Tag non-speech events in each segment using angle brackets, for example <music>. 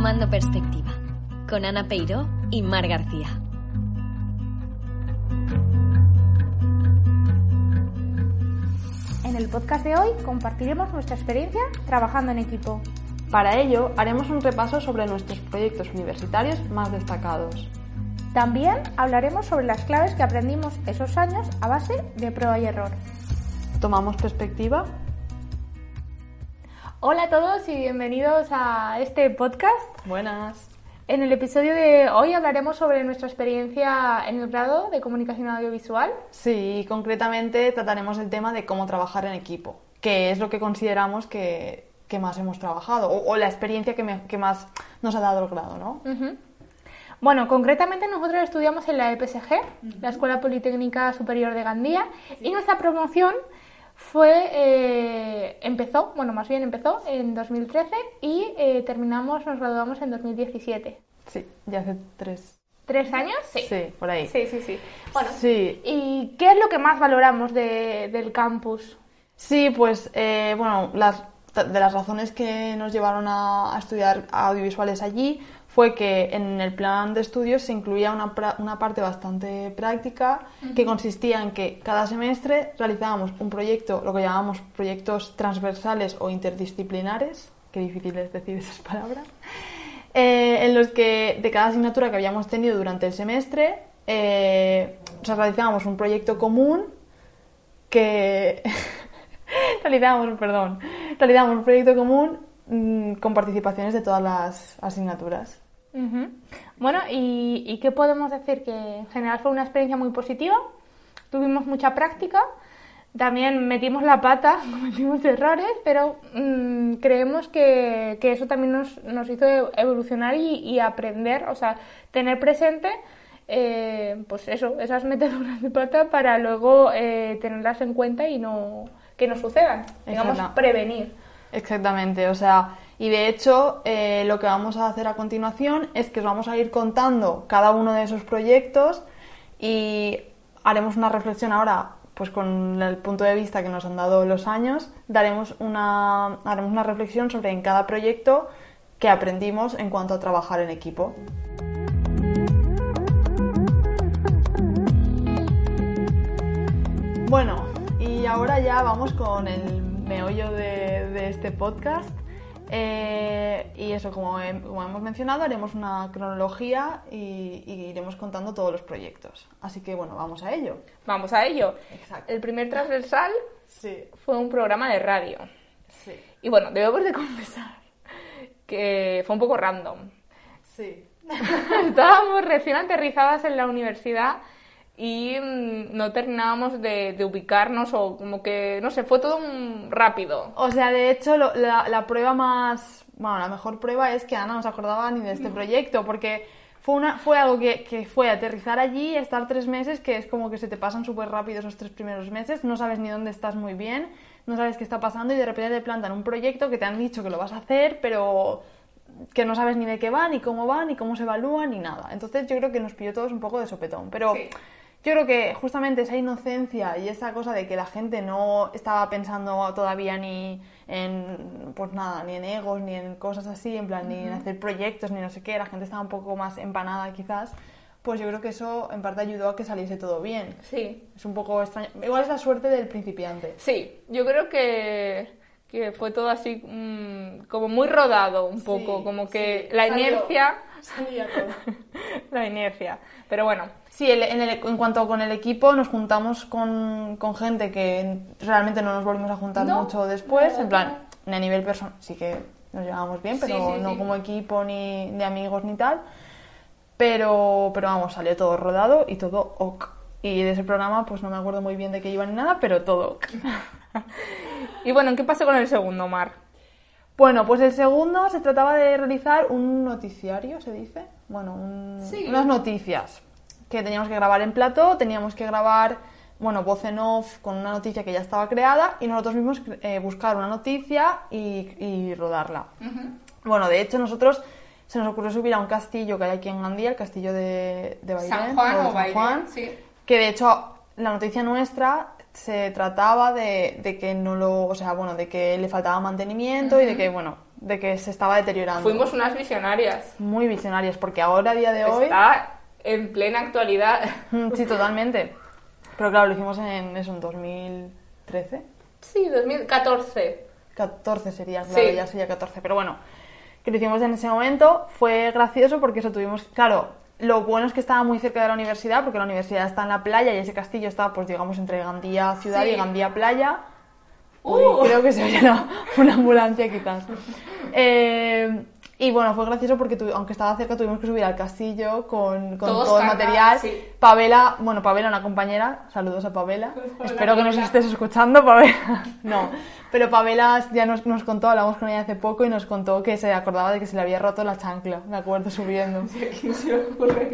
Tomando Perspectiva, con Ana Peiró y Mar García. En el podcast de hoy compartiremos nuestra experiencia trabajando en equipo. Para ello, haremos un repaso sobre nuestros proyectos universitarios más destacados. También hablaremos sobre las claves que aprendimos esos años a base de prueba y error. ¿Tomamos perspectiva? Hola a todos y bienvenidos a este podcast. Buenas. En el episodio de hoy hablaremos sobre nuestra experiencia en el grado de comunicación audiovisual. Sí, concretamente trataremos el tema de cómo trabajar en equipo, que es lo que consideramos que, que más hemos trabajado, o, o la experiencia que, me- que más nos ha dado el grado, ¿no? Bueno, concretamente nosotros estudiamos en la EPSG, la Escuela Politécnica Superior de Gandía, y nuestra promoción fue eh, empezó, bueno, más bien empezó en 2013 y eh, terminamos, nos graduamos en 2017. Sí, ya hace tres. ¿Tres años? Sí. Sí, por ahí. Sí, sí, sí. Bueno, Sí, ¿y qué es lo que más valoramos de- del campus? Sí, pues eh, bueno, las, de las razones que nos llevaron a, a estudiar audiovisuales allí fue que en el plan de estudios se incluía una, una parte bastante práctica que consistía en que cada semestre realizábamos un proyecto, lo que llamamos proyectos transversales o interdisciplinares, qué difícil es decir esas <laughs> palabras, eh, en los que de cada asignatura que habíamos tenido durante el semestre eh, o sea, realizábamos un proyecto común que <laughs> realizábamos, perdón, realizábamos un proyecto común mm, con participaciones de todas las asignaturas. Bueno, ¿y, y qué podemos decir? Que en general fue una experiencia muy positiva, tuvimos mucha práctica, también metimos la pata, <laughs> cometimos errores, pero mm, creemos que, que eso también nos, nos hizo evolucionar y, y aprender, o sea, tener presente, eh, pues eso, esas meteduras de pata para luego eh, tenerlas en cuenta y no que no sucedan, digamos, Exacto. prevenir. Exactamente, o sea, y de hecho eh, lo que vamos a hacer a continuación es que os vamos a ir contando cada uno de esos proyectos y haremos una reflexión ahora, pues con el punto de vista que nos han dado los años, daremos una, haremos una reflexión sobre en cada proyecto que aprendimos en cuanto a trabajar en equipo. Bueno, y ahora ya vamos con el meollo de, de este podcast. Eh, y eso, como, he- como hemos mencionado, haremos una cronología y, y iremos contando todos los proyectos. Así que bueno, vamos a ello. Vamos a ello. Exacto. El primer transversal Sí, fue un programa de radio. sí, Y bueno, debemos de <laughs> confesar que fue un poco random. sí. <laughs> Estábamos recién aterrizadas en la universidad y mm, no terminábamos de, de ubicarnos o como que, no sé, fue todo un rápido. O sea, de hecho, lo- la, la prueba más. Bueno, la mejor prueba es que Ana no se acordaba ni de este proyecto, porque fue, una, fue algo que, que fue aterrizar allí, estar tres meses, que es como que se te pasan súper rápido esos tres primeros meses, no sabes ni dónde estás muy bien, no sabes qué está pasando y de repente te plantan un proyecto que te han dicho que lo vas a hacer, pero que no sabes ni de qué va, ni cómo va, ni cómo se evalúa, ni nada. Entonces yo creo que nos pilló todos un poco de sopetón, pero... Sí. Yo creo que justamente esa inocencia y esa cosa de que la gente no estaba pensando todavía ni en, pues nada, ni en egos, ni en cosas así, en plan, ni en hacer proyectos, ni no sé qué, la gente estaba un poco más empanada quizás, pues yo creo que eso en parte ayudó a que saliese todo bien. Sí, Es un poco extraño. Igual es la suerte del principiante. sí, yo creo que, que fue todo así mm, como muy rodado un poco, Sí, como que sí, la salió. inercia... Salía todo. <laughs> la inercia. Pero bueno, Sí, en, el- en cuanto con el equipo, nos juntamos con, con gente que realmente no nos volvimos a juntar No, mucho después. En plan, a nivel personal sí que nos llevábamos bien, pero sí, no sí. como equipo ni de amigos ni tal. Pero, pero vamos, salió todo rodado y todo ok. Y de ese programa, pues no me acuerdo muy bien de qué iba ni nada, pero todo ok. <laughs> y bueno, ¿qué pasó con el segundo, Mar? Bueno, pues el segundo se trataba de realizar un noticiario, ¿se dice? Bueno, un- unas noticias que teníamos que grabar en plató, teníamos que grabar, bueno, voz en off con una noticia que ya estaba creada y nosotros mismos eh, buscar una noticia y, y rodarla. Bueno, de hecho nosotros se nos ocurrió subir a un castillo que hay aquí en Gandía, el castillo de, de San Juan de o San Bailén, Juan, sí. que de hecho la noticia nuestra se trataba de, de que no lo, o sea, bueno, de que le faltaba mantenimiento y de que, bueno, de que se estaba deteriorando. Fuimos unas visionarias. Muy visionarias, porque ahora, a día de hoy... Está en plena actualidad. Sí, totalmente. Pero claro, lo hicimos en, eso, en 2013. Sí, 2014. 14 sería, claro, Sí. ya sería 14. Pero bueno, que lo hicimos en ese momento. Fue gracioso porque eso tuvimos... Claro, lo bueno es que estaba muy cerca de la universidad, porque la universidad está en la playa y ese castillo está, pues digamos, entre Gandía ciudad Sí. y Gandía playa. Uy, Uh. creo <laughs> que se oye una, una ambulancia quizás. Eh, y bueno, fue gracioso porque tu- aunque estaba cerca tuvimos que subir al castillo con, todo el material. sí. Pavela, bueno, Pavela, una compañera, saludos a Pavela. <laughs> Espero que nos Pavela. estés escuchando, Pavela. <laughs> No, pero Pavela ya nos, nos contó, hablamos con ella hace poco y nos contó que se acordaba de que se le había roto la chancla, me acuerdo subiendo. ¿Quién se le ocurre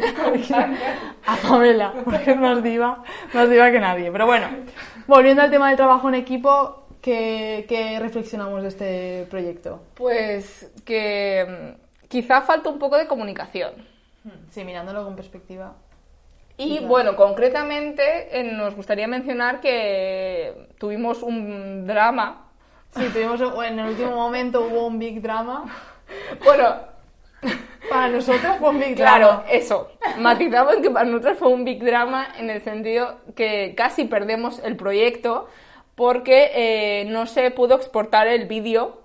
A Pamela, porque es más diva, más diva que nadie. Pero bueno, volviendo al tema del trabajo en equipo, ¿qué, qué reflexionamos de este proyecto? Pues que mm, quizá falta un poco de comunicación. Sí, mirándolo con perspectiva. Y Claro. bueno, concretamente eh, nos gustaría mencionar que tuvimos un drama. Sí, tuvimos, en el último momento hubo un big drama. <laughs> Bueno, Para nosotros fue un big claro, drama. eso. Matizamos que para nosotros fue un big drama en el sentido que casi perdemos el proyecto porque eh, no se pudo exportar el vídeo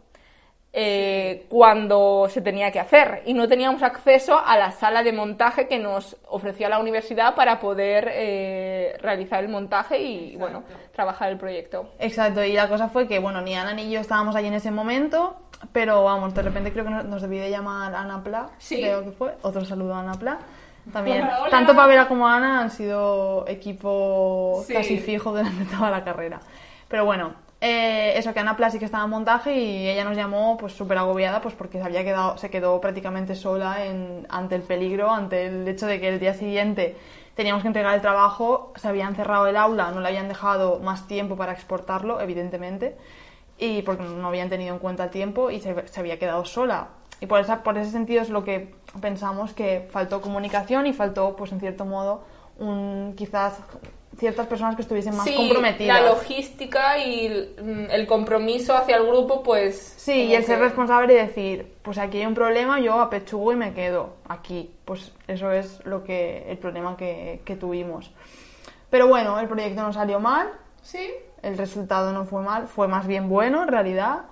eh, cuando se tenía que hacer y no teníamos acceso a la sala de montaje que nos ofrecía la universidad para poder eh, realizar el montaje y bueno trabajar el proyecto. Exacto, y la cosa fue que, bueno, ni Ana ni yo estábamos allí en ese momento, pero vamos, de repente creo que nos, nos debió de llamar Ana Pla, Sí. creo que fue. Otro saludo a Ana Pla. También, Hola, hola. tanto Pavela como Ana han sido equipo Sí. casi fijo durante toda la carrera. Pero bueno, eh, eso que Ana que estaba en montaje y ella nos llamó pues súper agobiada pues porque se había quedado, se quedó prácticamente sola en, ante el peligro, ante el hecho de que el día siguiente teníamos que entregar el trabajo, se habían cerrado el aula, no le habían dejado más tiempo para exportarlo, evidentemente, y porque no habían tenido en cuenta el tiempo y se, se había quedado sola. Y por, esa, por ese sentido es lo que pensamos que faltó comunicación y faltó, pues en cierto modo, un, quizás ciertas personas que estuviesen más Sí, comprometidas. la logística y el, mm, el compromiso hacia el grupo, pues... Sí, y el ser responsable y decir, pues aquí hay un problema, yo apechugo y me quedo aquí. Pues eso es lo que el problema que, que tuvimos. Pero bueno, el proyecto no salió mal, Sí, el resultado no fue mal, fue más bien bueno en realidad.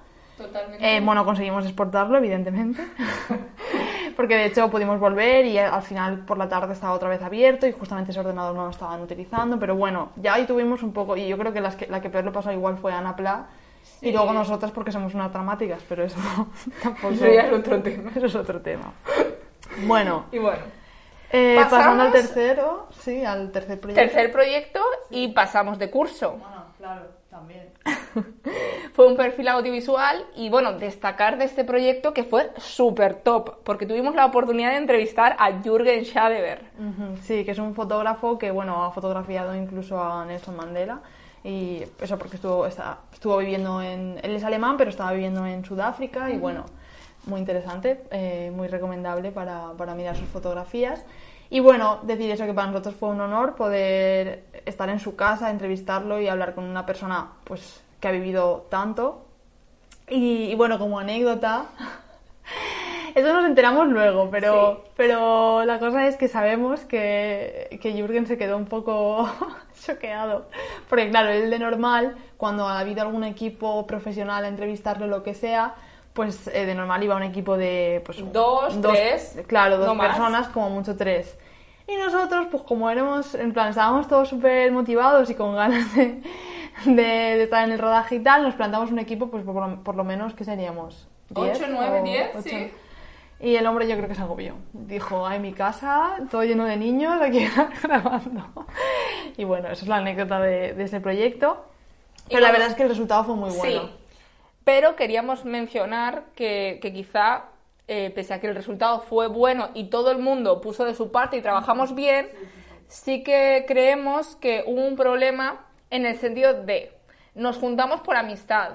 Totalmente. Eh, bueno, conseguimos exportarlo, evidentemente. <laughs> Porque de hecho pudimos volver y al final por la tarde estaba otra vez abierto y justamente ese ordenador no lo estaban utilizando. Pero bueno, ya ahí tuvimos un poco, y yo creo que, las que la que peor lo pasó igual fue Ana Pla. Y luego nosotras porque somos unas dramáticas, pero eso <laughs> tampoco. Eso ya es otro tema. Eso es otro tema. Bueno, Y bueno, eh, Pasamos- pasando al tercero, sí, al tercer proyecto. tercer proyecto y pasamos de curso. Bueno, claro, también. <laughs> Fue un perfil audiovisual y bueno, destacar de este proyecto que fue súper top, porque tuvimos la oportunidad de entrevistar a Jürgen Schadeber. Sí, que es un fotógrafo que, bueno, ha fotografiado incluso a Nelson Mandela. Y eso porque estuvo, está- estuvo viviendo en... Él es alemán, pero estaba viviendo en Sudáfrica y, bueno, muy interesante, eh, muy recomendable para, para mirar sus fotografías. Y, bueno, decir eso que para nosotros fue un honor poder estar en su casa, entrevistarlo y hablar con una persona, pues, que ha vivido tanto. Y, y, bueno, como anécdota... <laughs> Eso nos enteramos luego, pero, pero la cosa es que sabemos que, que Jürgen se quedó un poco <laughs> choqueado. Porque claro, él de normal, cuando ha habido algún equipo profesional a entrevistarlo lo que sea, pues eh, de normal iba un equipo de pues, Dos, tres, claro, dos no más. personas, como mucho tres. Y nosotros, pues como éramos, en plan, estábamos todos súper motivados y con ganas de, de- de estar en el rodaje y tal, nos plantamos un equipo, pues por, lo- por lo menos, que seríamos? Ocho, ¿Diez nueve, o diez, ocho? sí. Y el hombre yo creo que se agobió. Dijo, ay, mi casa, todo lleno de niños, aquí <laughs> grabando. Y bueno, esa es la anécdota de, de ese proyecto. Y Pero la bueno, verdad es que el resultado fue muy bueno. Sí, pero queríamos mencionar que, que quizá, eh, pese a que el resultado fue bueno y todo el mundo puso de su parte y trabajamos bien, sí que creemos que hubo un problema en el sentido de nos juntamos por amistad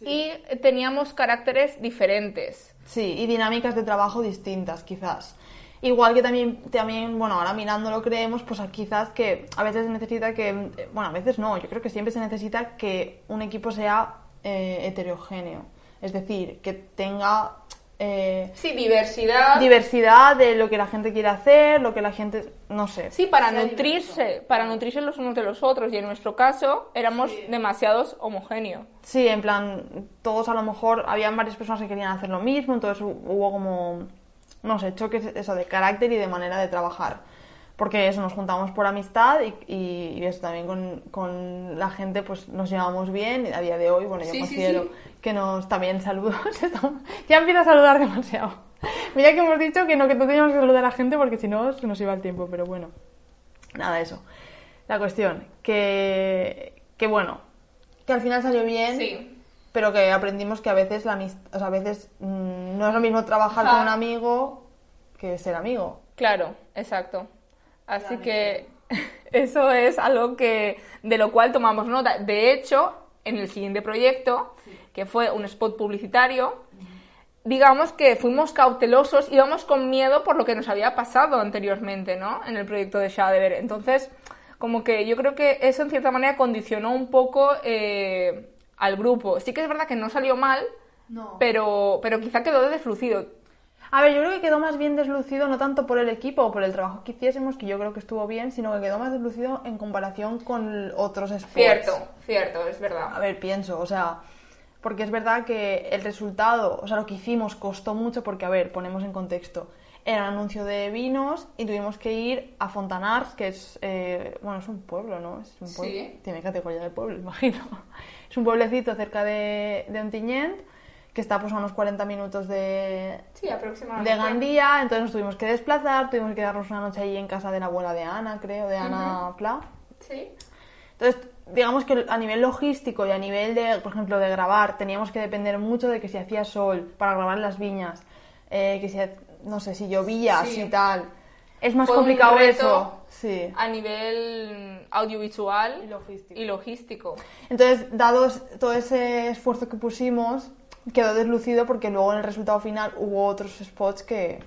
y teníamos caracteres diferentes. Sí, y dinámicas de trabajo distintas, quizás. Igual que también, también, bueno, ahora mirándolo creemos, pues quizás que a veces se necesita que, bueno, a veces no, yo creo que siempre se necesita que un equipo sea eh, heterogéneo. Es decir, que tenga eh, Sí, diversidad. diversidad de lo que la gente quiere hacer, lo que la gente, no sé. Sí, para nutrirse, para nutrirse los unos de los otros. Y en nuestro caso éramos demasiados homogéneos. Sí, en plan, todos a lo mejor, habían varias personas que querían hacer lo mismo, entonces hu- hubo como, no sé, choques eso de carácter y de manera de trabajar. Porque eso, nos juntamos por amistad y, y, y eso también con, con la gente pues nos llevamos bien y a día de hoy, bueno, yo Sí, sí, considero sí. que nos también saludos. <laughs> ya empieza a saludar demasiado. Mira que hemos dicho que no, que no teníamos que saludar a la gente porque si no se nos iba el tiempo, pero bueno. Nada, eso. La cuestión, que, que bueno, que al final salió bien, Sí. pero que aprendimos que a veces la o sea, a veces mm, no es lo mismo trabajar Ajá. con un amigo que ser amigo. Claro, exacto. Así que <laughs> eso es algo que de lo cual tomamos nota. De hecho, en el siguiente proyecto, que fue un spot publicitario, digamos que fuimos cautelosos, íbamos con miedo por lo que nos había pasado anteriormente, ¿no? En el proyecto de Shadever. Entonces, como que yo creo que eso en cierta manera condicionó un poco eh, al grupo. Sí que es verdad que no salió mal, pero, pero quizá quedó deslucido. A ver, yo creo que quedó más bien deslucido no tanto por el equipo o por el trabajo que hiciésemos, que yo creo que estuvo bien, sino que quedó más deslucido en comparación con otros sports. Cierto, cierto, es A verdad. ver, pienso, o sea, porque es verdad que el resultado, o sea, lo que hicimos costó mucho porque, a ver, ponemos en contexto, era un anuncio de vinos y tuvimos que ir a Fontanars, que es, eh, bueno, es un pueblo, ¿no? Es un pueblo, Sí. Tiene categoría de pueblo, <laughs> imagino. Es un pueblecito cerca de, de Ontinyent, que está pues a unos 40 minutos de, Sí, aproximadamente. de Gandía, entonces nos tuvimos que desplazar, tuvimos que quedarnos una noche allí en casa de la abuela de Ana, creo, de Ana Pla. Sí. Entonces, digamos que a nivel logístico y a nivel de, por ejemplo, de grabar, teníamos que depender mucho de que si hacía sol para grabar en las viñas, eh, que si, no sé, si llovía, Sí. si tal. Es más Fue un complicado reto eso. Sí. A nivel audiovisual Y logístico. y logístico. Entonces, dado todo ese esfuerzo que pusimos, quedó deslucido porque luego en el resultado final hubo otros spots que,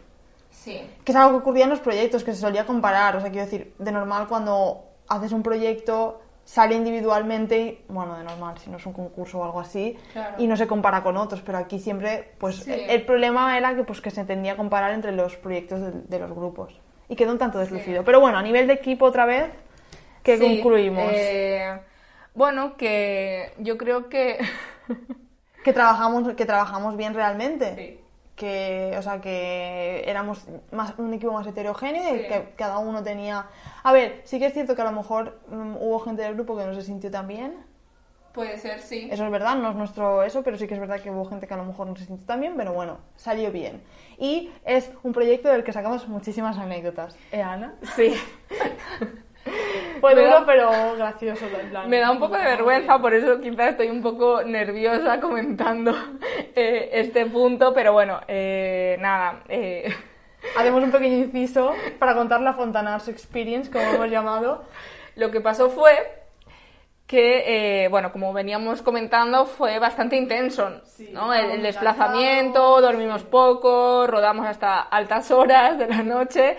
Sí. que es algo que ocurría en los proyectos, que se solía comparar. O sea, quiero decir, de normal cuando haces un proyecto sale individualmente, y, bueno, de normal, si no es un concurso o algo así, Claro. y no se compara con otros, pero aquí siempre, pues Sí. el, el problema era que, pues, que se tendía a comparar entre los proyectos de, de los grupos. Y quedó un tanto deslucido. Pero bueno, a nivel de equipo otra vez, que Sí, concluimos? eh, bueno, que yo creo que... <laughs> Que trabajamos, que trabajamos bien realmente. Sí. Que, o sea, que éramos más, un equipo más heterogéneo y Sí. que cada uno tenía... A ver, sí que es cierto que a lo mejor mm, hubo gente del grupo que no se sintió tan bien. Puede ser, sí. Eso es verdad, no es nuestro eso, pero sí que es verdad que hubo gente que a lo mejor no se sintió tan bien, pero bueno, salió bien. Y es un proyecto del que sacamos muchísimas anécdotas. ¿Eh, Ana? Sí. <laughs> Fue Me duro, da- pero gracioso en plan. Me da un poco de vergüenza, por eso quizás estoy un poco nerviosa comentando <laughs> eh, este punto, pero bueno, eh, nada. eh, Haremos un pequeño <laughs> inciso para contar la Fontanars Experience, como hemos llamado. Lo que pasó fue que, eh, bueno, como veníamos comentando, fue bastante intenso, ¿no? El, el desplazamiento, dormimos poco, rodamos hasta altas horas de la noche.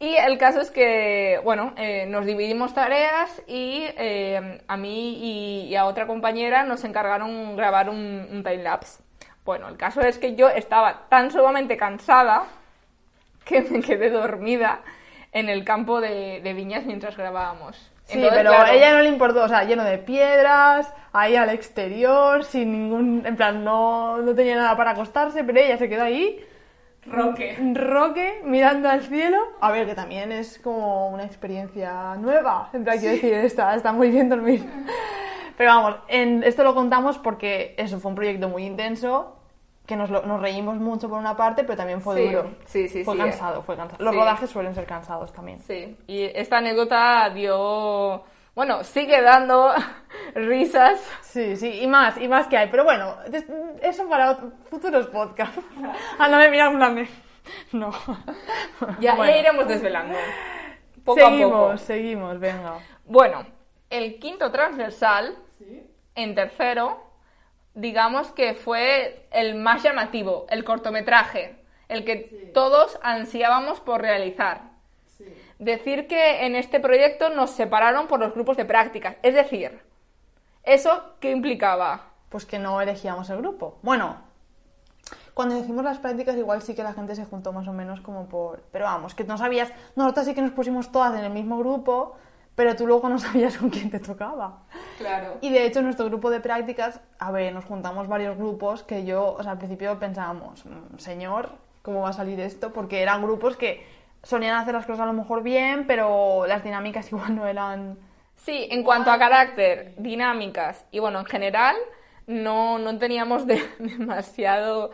Y el caso es que, bueno, eh, nos dividimos tareas y eh, a mí y, y a otra compañera nos encargaron grabar un, un timelapse. Bueno, el caso es que yo estaba tan sumamente cansada que me quedé dormida en el campo de, de viñas mientras grabábamos. Sí, Entonces, pero claro, a ella no le importó, o sea, lleno de piedras, ahí al exterior, sin ningún, en plan, no, no tenía nada para acostarse, pero ella se quedó ahí, Roque. roque, mirando al cielo. A ver, que también es como una experiencia nueva, en plan, quiero decir, está, está muy bien dormir. Pero vamos, en, esto lo contamos porque eso fue un proyecto muy intenso, que nos, lo- nos reímos mucho por una parte, pero también fue Sí, duro. sí, sí, Fue sí. cansado, fue cansado. Los Sí. rodajes suelen ser cansados también. Sí, y esta anécdota dio, bueno, sigue dando <laughs> risas. Sí, sí, y más, y más que hay. Pero bueno, eso para futuros podcasts. Ah, no me miran en plan de- No. Ya, Bueno, ya iremos desvelando. Poco seguimos, a poco. seguimos, venga. Bueno, el quinto transversal, en tercero, digamos que fue el más llamativo, el cortometraje, el que todos ansiábamos por realizar. Decir que en este proyecto nos separaron por los grupos de prácticas. Es decir, ¿eso qué implicaba? Pues que no elegíamos el grupo. Bueno, cuando hicimos las prácticas igual sí que la gente se juntó más o menos como por... Pero vamos, que no sabías... Nosotros sí que nos pusimos todas en el mismo grupo, pero tú luego no <laughs> sabías con quién te tocaba. Claro. Y de hecho, en nuestro grupo de prácticas, a ver, nos juntamos varios grupos que yo, o sea, al principio pensábamos, "Mm, señor, ¿cómo va a salir esto? Porque eran grupos que solían hacer las cosas a lo mejor bien, pero las dinámicas <laughs> igual no eran... Sí, en cuanto a carácter, dinámicas y bueno, en general no, no teníamos de- <laughs> demasiado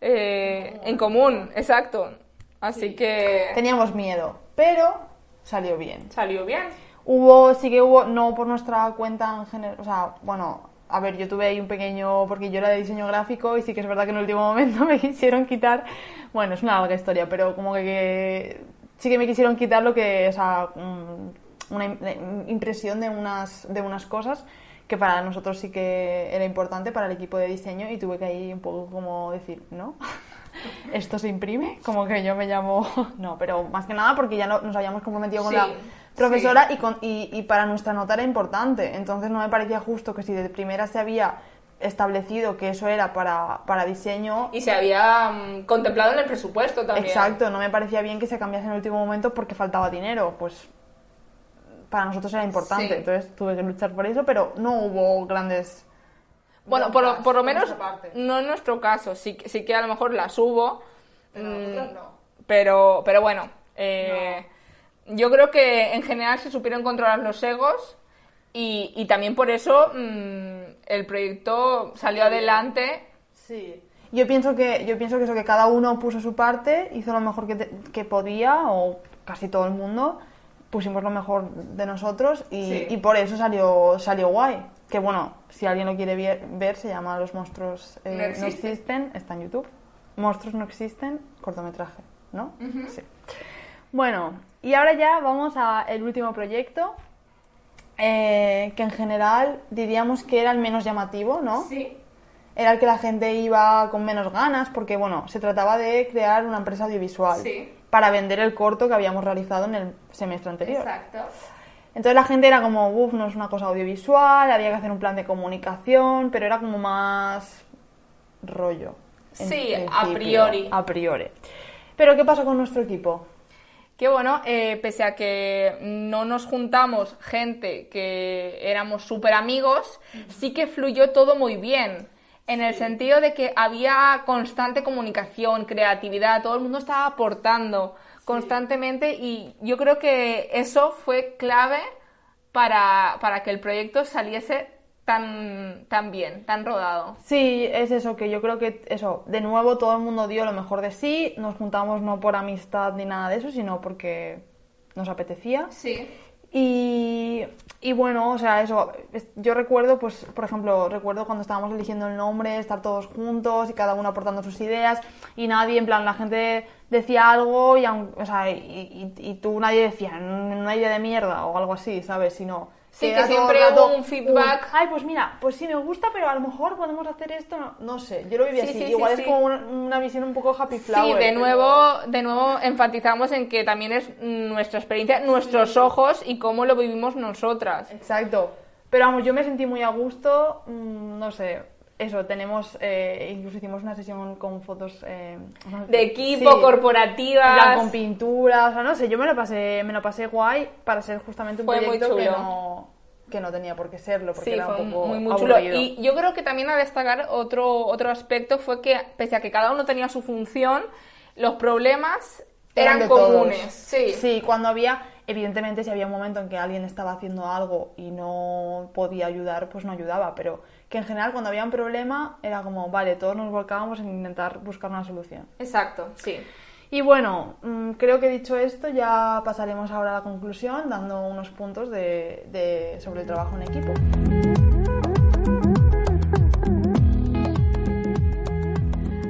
eh, en común, exacto. Así que Teníamos miedo, pero salió bien. salió bien. Hubo, sí que hubo, no por nuestra cuenta en general, o sea, bueno, a ver, yo tuve ahí un pequeño, porque yo era de diseño gráfico y sí que es verdad que en el último <laughs> momento me quisieron quitar, bueno, es una larga historia, pero como que, que sí que me quisieron quitar lo que, o sea, mm, una eh, impresión de unas, de unas cosas que para nosotros sí que era importante para el equipo de diseño y tuve que ahí un poco como decir, ¿no? <laughs> Esto se imprime, como que yo me llamo... <laughs> No, pero más que nada porque ya no- nos habíamos comprometido con Sí, la profesora y, con, y, y para nuestra nota era importante. Entonces no me parecía justo que si de primera se había establecido que eso era para, para diseño, Y se había mm, contemplado en el presupuesto también. exacto, no me parecía bien que se cambiase en el último momento porque faltaba dinero. Pues para nosotros era importante, Sí. entonces tuve que luchar por eso, pero no hubo grandes... Bueno, por, por lo menos no en nuestro caso, sí, que- sí que a lo mejor las hubo, Pero mm, nosotros no. pero, pero bueno, eh, yo creo que en general se supieron controlar los egos y, y también por eso mm, el proyecto salió adelante. Sí. Yo pienso que yo pienso que eso que cada uno puso su parte, hizo lo mejor que, te- que podía o casi todo el mundo pusimos lo mejor de nosotros y, Sí. y por eso salió salió guay. Que bueno, si alguien lo quiere ver, ver, se llama Los monstruos eh, No no, existen. está en YouTube. Monstruos no existen, cortometraje, ¿no? Sí. Bueno, y ahora ya vamos al último proyecto, eh, que en general diríamos que era el menos llamativo, ¿no? Sí. era el que la gente iba con menos ganas porque, bueno, se trataba de crear una empresa audiovisual Sí. para vender el corto que habíamos realizado en el semestre anterior. Exacto. Entonces la gente era como, uff, no es una cosa audiovisual, había que hacer un plan de comunicación, pero era como más rollo. Sí, a priori. A priori. Pero ¿qué pasó con nuestro equipo? Que bueno, eh, pese a que no nos juntamos gente que éramos súper amigos, sí que fluyó todo muy bien. En el sentido de que había constante comunicación, creatividad, todo el mundo estaba aportando constantemente y yo creo que eso fue clave para, para que el proyecto saliese tan, tan bien, tan rodado. Sí, es eso, que yo creo que eso, de nuevo todo el mundo dio lo mejor de sí, nos juntamos no por amistad ni nada de eso, sino porque nos apetecía. Sí. Y, y bueno, o sea, eso, es- yo recuerdo, pues, por ejemplo, recuerdo cuando estábamos eligiendo el nombre, estar todos juntos y cada uno aportando sus ideas y nadie, en plan, la gente decía algo y, o sea, y, y- y tú nadie decía "Mm, una idea de mierda o algo así, ¿sabes? Sino Sí, que siempre hubo un feedback. Ay, pues mira, pues sí me gusta, pero a lo mejor podemos hacer esto, no, no sé, yo lo viví Sí, así, sí, sí, igual sí. es como una, una visión un poco happy flower. Sí, de pero- nuevo, de nuevo enfatizamos en que también es nuestra experiencia, nuestros ojos y cómo lo vivimos nosotras. Exacto. Pero vamos, yo me sentí muy a gusto, mm, no sé, eso, tenemos, eh, incluso hicimos una sesión con fotos... eh, De equipo, sí, corporativas. con pintura, o sea, no sé, yo me lo pasé, me lo pasé guay para ser justamente un Fue proyecto que no, que no tenía por qué serlo, porque Sí, era fue un poco muy, muy chulo. Y yo creo que también a destacar otro, otro aspecto fue que, pese a que cada uno tenía su función, los problemas eran, de todos. comunes. Sí. Sí, cuando había, evidentemente, si había un momento en que alguien estaba haciendo algo y no podía ayudar, pues no ayudaba, pero que en general cuando había un problema era como, vale, todos nos volcábamos en intentar buscar una solución. Exacto, sí. Y bueno, mm, creo que dicho esto ya pasaremos ahora a la conclusión dando unos puntos de, de- sobre el trabajo en equipo.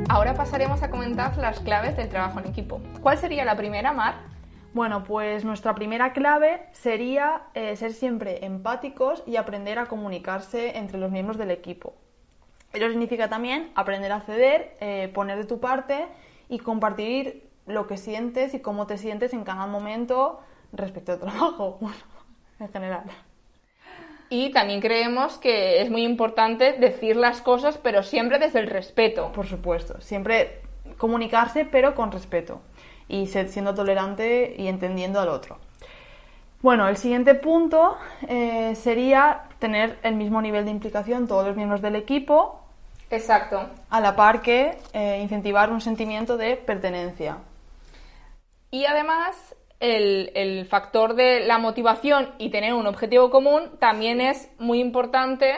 Ahora pasaremos a comentar las claves del trabajo en equipo. ¿Cuál sería la primera, Mar? Bueno, pues nuestra primera clave sería eh, ser siempre empáticos y aprender a comunicarse entre los miembros del equipo. Ello significa también aprender a ceder, eh, poner de tu parte y compartir lo que sientes y cómo te sientes en cada momento respecto al trabajo, <laughs> bueno, en general. Y también creemos que es muy importante decir las cosas, pero siempre desde el respeto. Por supuesto, siempre comunicarse, pero con respeto. Y ser- siendo tolerante y entendiendo al otro. Bueno, el siguiente punto eh, sería tener el mismo nivel de implicación todos los miembros del equipo, Exacto. a la par que eh, incentivar un sentimiento de pertenencia. Y además, el, el factor de la motivación y tener un objetivo común también es muy importante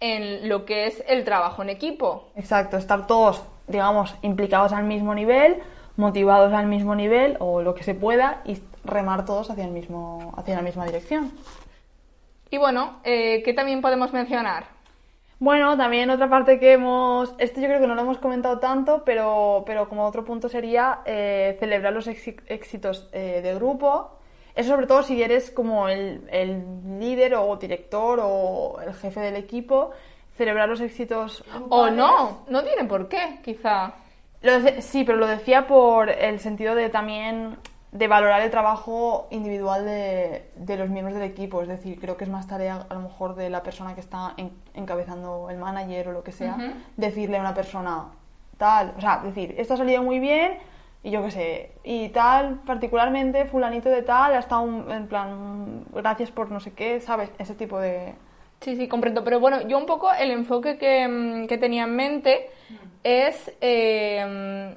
en lo que es el trabajo en equipo. Exacto, estar todos, digamos, implicados al mismo nivel, motivados al mismo nivel o lo que se pueda y remar todos hacia, el mismo, hacia la misma dirección. Y bueno, eh, ¿qué también podemos mencionar? Bueno, también otra parte que hemos, esto yo creo que no lo hemos comentado tanto, pero, pero como otro punto sería eh, celebrar los éxi- éxitos eh, de grupo. Eso sobre todo si eres como el, el líder o director o el jefe del equipo, celebrar los éxitos. O no, no tiene por qué, quizá. Lo de- sí, pero lo decía por el sentido de también de valorar el trabajo individual de, de los miembros del equipo. Es decir, creo que es más tarea a lo mejor de la persona que está en- encabezando el manager o lo que sea, decirle a una persona tal, o sea, decir, esto ha salido muy bien y yo qué sé, y tal, particularmente fulanito de tal, ha estado un- en plan, gracias por no sé qué, ¿sabes? Ese tipo de... Sí, sí, comprendo. Pero bueno, yo un poco el enfoque que, mm, que tenía en mente es eh,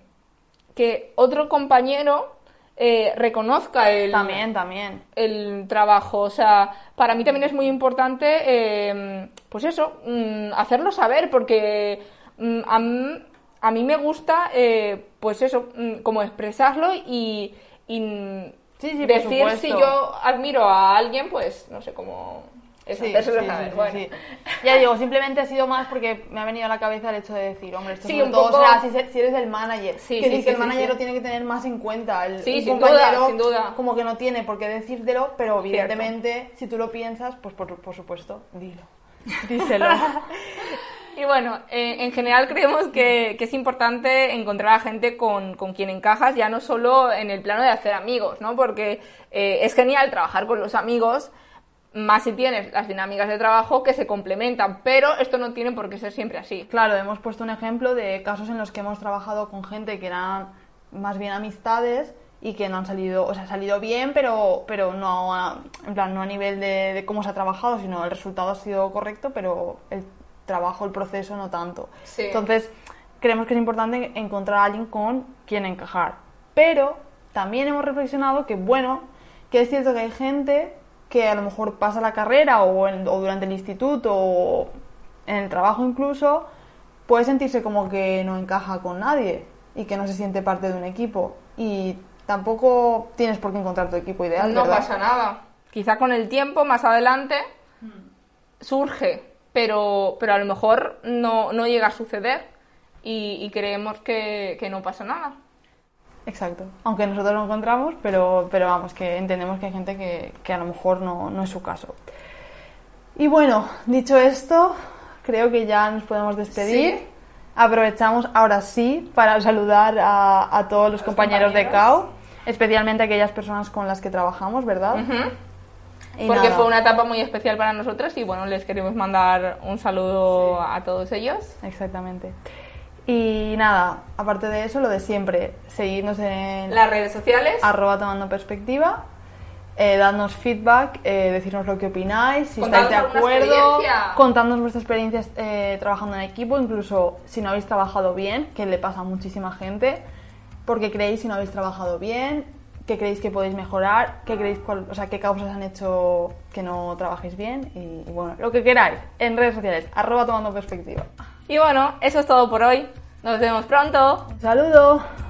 que otro compañero eh, reconozca el, También, también. el trabajo. O sea, para mí también es muy importante, eh, pues eso, mm, hacerlo saber, porque mm, a, mí, a mí me gusta, eh, pues eso, mm, como expresarlo y, y, Sí, sí, por decir si yo admiro a alguien, pues no sé cómo es Sí, hacérselo sí, saber. sí, sí, bueno. Ya digo, simplemente ha sido más porque me ha venido a la cabeza el hecho de decir, hombre, esto un todo, poco- o sea, si, eres el manager, Sí, que el manager lo tiene que tener más en cuenta. El, Sí, sin duda, sin duda. Como que no tiene por qué decírtelo, pero evidentemente, si tú lo piensas, pues por, por supuesto, dilo. <laughs> Díselo. Y bueno, eh, en general creemos que, que es importante encontrar a gente con, con quien encajas, ya no solo en el plano de hacer amigos, ¿no? Porque eh, es genial trabajar con los amigos, más si tienes las dinámicas de trabajo que se complementan, pero esto no tiene por qué ser siempre así. Claro, hemos puesto un ejemplo de casos en los que hemos trabajado con gente que eran más bien amistades y que no han salido, o sea, ha salido bien, pero, pero no, a, en plan, no a nivel de, de cómo se ha trabajado, sino el resultado ha sido correcto, pero el trabajo, el proceso no tanto. Sí. Entonces, creemos que es importante encontrar a alguien con quien encajar. Pero también hemos reflexionado que, bueno, que es cierto que hay gente que a lo mejor pasa la carrera o, en- o durante el instituto o en el trabajo incluso, puede sentirse como que no encaja con nadie y que no se siente parte de un equipo. Y tampoco tienes por qué encontrar tu equipo ideal, no ¿verdad? pasa nada. Quizá con el tiempo, más adelante, surge, pero, pero a lo mejor no, no llega a suceder y, y creemos que, que no pasa nada. Exacto. Aunque nosotros lo encontramos, pero, pero vamos, que entendemos que hay gente que, que a lo mejor no, no es su caso. Y bueno, dicho esto, creo que ya nos podemos despedir. Sí. Aprovechamos ahora sí para saludar a, a todos los, compañeros, de. CAU, especialmente a aquellas personas con las que trabajamos, ¿verdad? Y Porque nada, fue una etapa muy especial para nosotras y bueno, les queremos mandar un saludo a todos ellos. Exactamente. Y nada, aparte de eso, lo de siempre, seguirnos en Las redes sociales. arroba tomando perspectiva, eh, dadnos feedback, eh, decirnos lo que opináis, si Contadnos estáis de acuerdo, contadnos vuestras experiencias eh, trabajando en equipo, incluso si no habéis trabajado bien, que le pasa a muchísima gente, porque creéis si no habéis trabajado bien, qué creéis que podéis mejorar, qué creéis, cuál- o sea, qué causas han hecho que no trabajéis bien y, y bueno, lo que queráis en redes sociales, arroba tomando perspectiva. Y bueno, eso es todo por hoy. Nos vemos pronto. Un saludo.